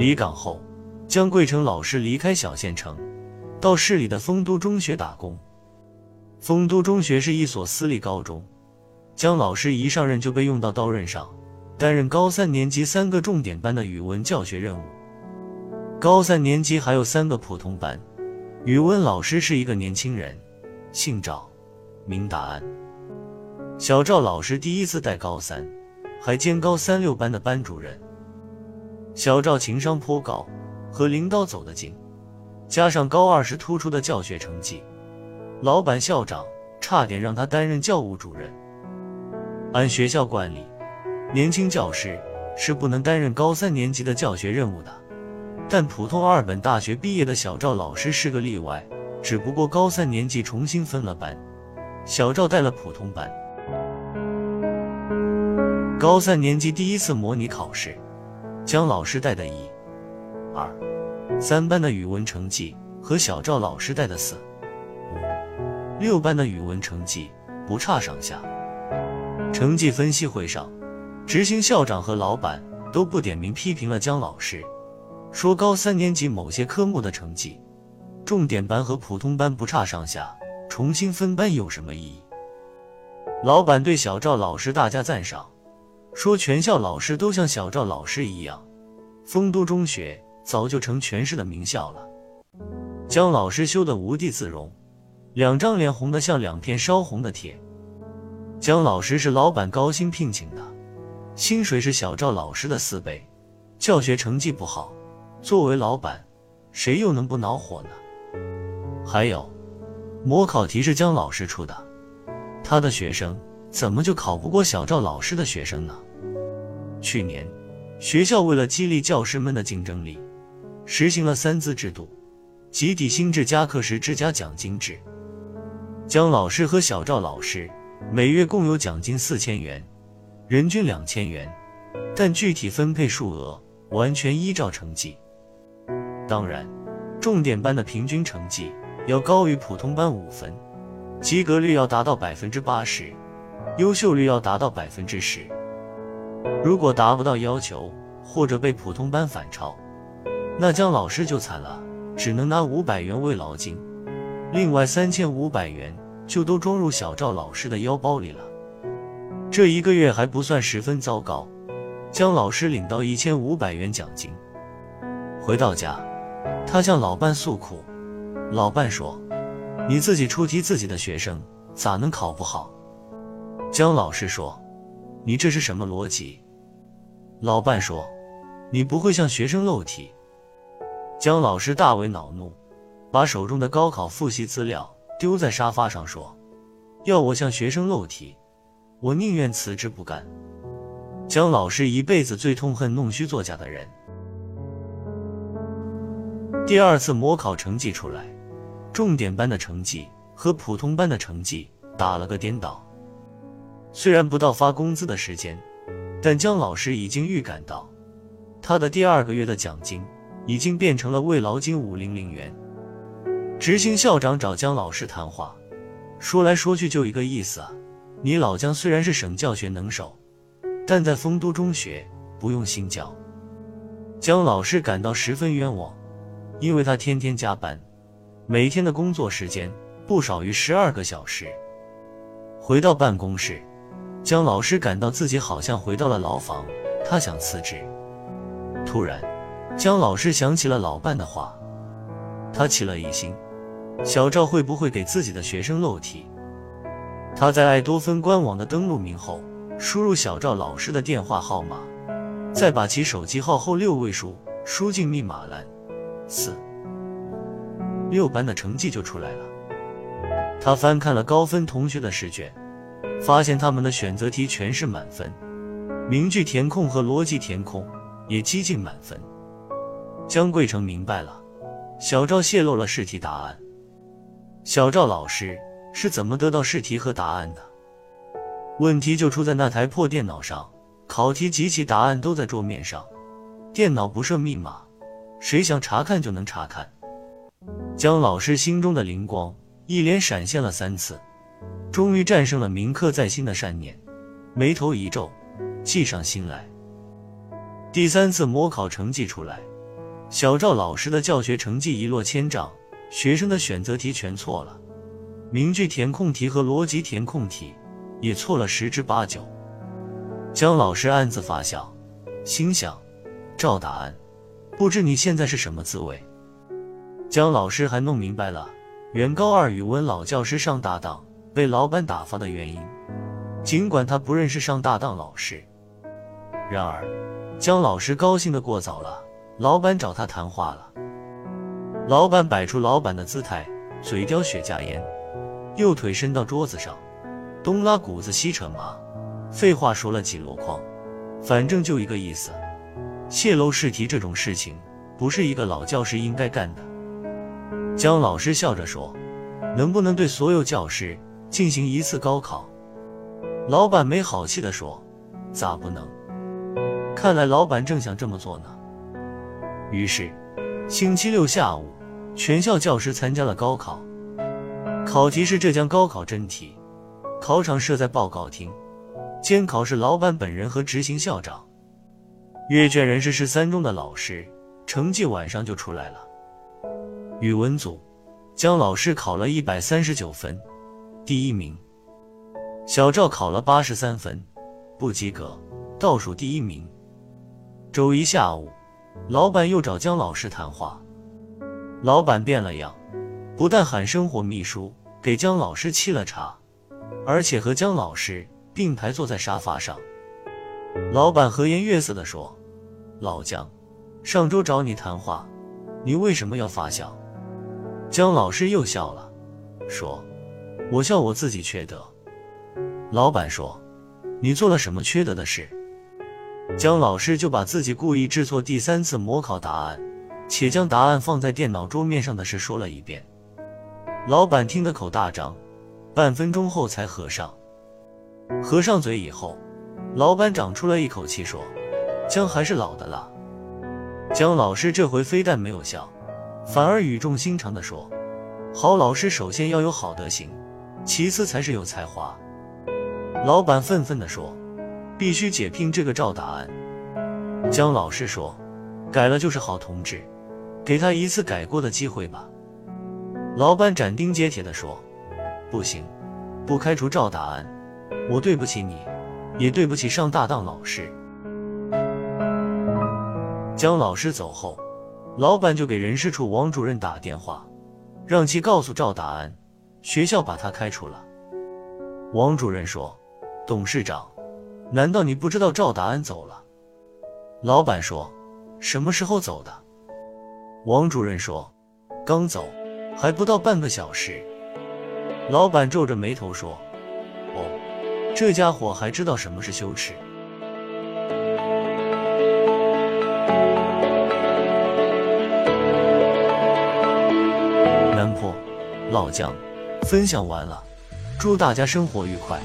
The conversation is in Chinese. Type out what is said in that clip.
离岗后，江贵成老师离开小县城，到市里的丰都中学打工。丰都中学是一所私立高中，江老师一上任就被用到刀刃上，担任高三年级三个重点班的语文教学任务。高三年级还有三个普通班，语文老师是一个年轻人，姓赵，名达安。小赵老师第一次带高三，还兼高三六班的班主任。小赵情商颇高，和领导走得近，加上高二时突出的教学成绩。老板、校长差点让他担任教务主任。按学校惯例，年轻教师是不能担任高三年级的教学任务的。但普通二本大学毕业的小赵老师是个例外，只不过高三年级重新分了班，小赵带了普通班。高三年级第一次模拟考试，姜老师带的一、二、三班的语文成绩和小赵老师带的四五。六班的语文成绩不差上下。成绩分析会上，执行校长和老板都不点名批评了姜老师，说高三年级某些科目的成绩，重点班和普通班不差上下，重新分班有什么意义？老板对小赵老师大加赞赏，说全校老师都像小赵老师一样，丰都中学早就成全市的名校了。姜老师羞得无地自容。两张脸红得像两片烧红的铁。姜老师是老板高薪聘请的，薪水是小赵老师的四倍，教学成绩不好，作为老板，谁又能不恼火呢？还有，模考题是姜老师出的，他的学生怎么就考不过小赵老师的学生呢？去年，学校为了激励教师们的竞争力，实行了三资制度，集体薪制加课时制加奖金制。姜老师和小赵老师每月共有奖金四千元，人均两千元，但具体分配数额完全依照成绩。当然，重点班的平均成绩要高于普通班五分，及格率要达到百分之八十，优秀率要达到百分之十。如果达不到要求，或者被普通班反超，那姜老师就惨了，只能拿五百元慰劳金。另外三千五百元就都装入小赵老师的腰包里了。这一个月还不算十分糟糕，姜老师领到一千五百元奖金。回到家，他向老伴诉苦。老伴说：“你自己出题，自己的学生咋能考不好？”姜老师说：“你这是什么逻辑？”老伴说：“你不会向学生漏题。”姜老师大为恼怒。把手中的高考复习资料丢在沙发上，说：“要我向学生漏题，我宁愿辞职不干。”姜老师一辈子最痛恨弄虚作假的人。第二次模考成绩出来，重点班的成绩和普通班的成绩打了个颠倒。虽然不到发工资的时间，但姜老师已经预感到，他的第二个月的奖金已经变成了慰劳金五零零元。执行校长找姜老师谈话，说来说去就一个意思啊，你老姜虽然是省教学能手，但在丰都中学不用心教。姜老师感到十分冤枉，因为他天天加班，每天的工作时间不少于十二个小时。回到办公室，姜老师感到自己好像回到了牢房，他想辞职。突然，姜老师想起了老伴的话，他起了疑心。小赵会不会给自己的学生漏题？他在爱多芬官网的登录名后，输入小赵老师的电话号码，再把其手机号后六位数输进密码栏，四六班的成绩就出来了。他翻看了高分同学的试卷，发现他们的选择题全是满分，名句填空和逻辑填空也接近满分。江贵成明白了，小赵泄露了试题答案。小赵老师是怎么得到试题和答案的？问题就出在那台破电脑上，考题及其答案都在桌面上，电脑不设密码，谁想查看就能查看。姜老师心中的灵光一连闪现了三次，终于战胜了铭刻在心的善念，眉头一皱，计上心来。第三次模考成绩出来，小赵老师的教学成绩一落千丈，学生的选择题全错了，名句填空题和逻辑填空题也错了十之八九。姜老师暗自发笑，心想：赵大安，不知你现在是什么滋味？姜老师还弄明白了，原高二语文老教师上大当被老板打发的原因。尽管他不认识上大当老师，然而姜老师高兴的过早了。老板找他谈话了。老板摆出老板的姿态，嘴叼雪茄烟，右腿伸到桌子上，东拉谷子西扯麻，废话说了几箩筐，反正就一个意思：泄露试题这种事情，不是一个老教师应该干的。姜老师笑着说：“能不能对所有教师进行一次高考？”老板没好气地说：“咋不能？看来老板正想这么做呢。”于是，星期六下午，全校教师参加了高考。考题是浙江高考真题，考场设在报告厅，监考是老板本人和执行校长。阅卷人是市三中的老师，成绩晚上就出来了。语文组，姜老师考了一百三十九分，第一名。小赵考了八十三分，不及格，倒数第一名。周一下午。老板又找姜老师谈话，老板变了样，不但喊生活秘书给姜老师沏了茶，而且和姜老师并排坐在沙发上。老板和颜悦色地说：“老姜，上周找你谈话，你为什么要发笑？”姜老师又笑了，说：“我笑我自己缺德。”老板说：“你做了什么缺德的事？”姜老师就把自己故意制作第三次模考答案，且将答案放在电脑桌面上的事说了一遍。老板听得口大张，半分钟后才合上。合上嘴以后，老板长出了一口气说：“姜还是老的辣。”姜老师这回非但没有笑，反而语重心长地说：“好老师首先要有好德行，其次才是有才华。”老板愤愤地说。必须解聘这个赵大安。姜老师说：“改了就是好同志，给他一次改过的机会吧。”老板斩钉截铁地说：“不行，不开除赵大安，我对不起你，也对不起上大当老师。”姜老师走后，老板就给人事处王主任打电话，让其告诉赵大安，学校把他开除了。王主任说：“董事长。”难道你不知道赵达安走了？老板说：“什么时候走的？”王主任说：“刚走，还不到半个小时。”老板皱着眉头说：“哦，这家伙还知道什么是羞耻。”南坡老姜分享完了，祝大家生活愉快。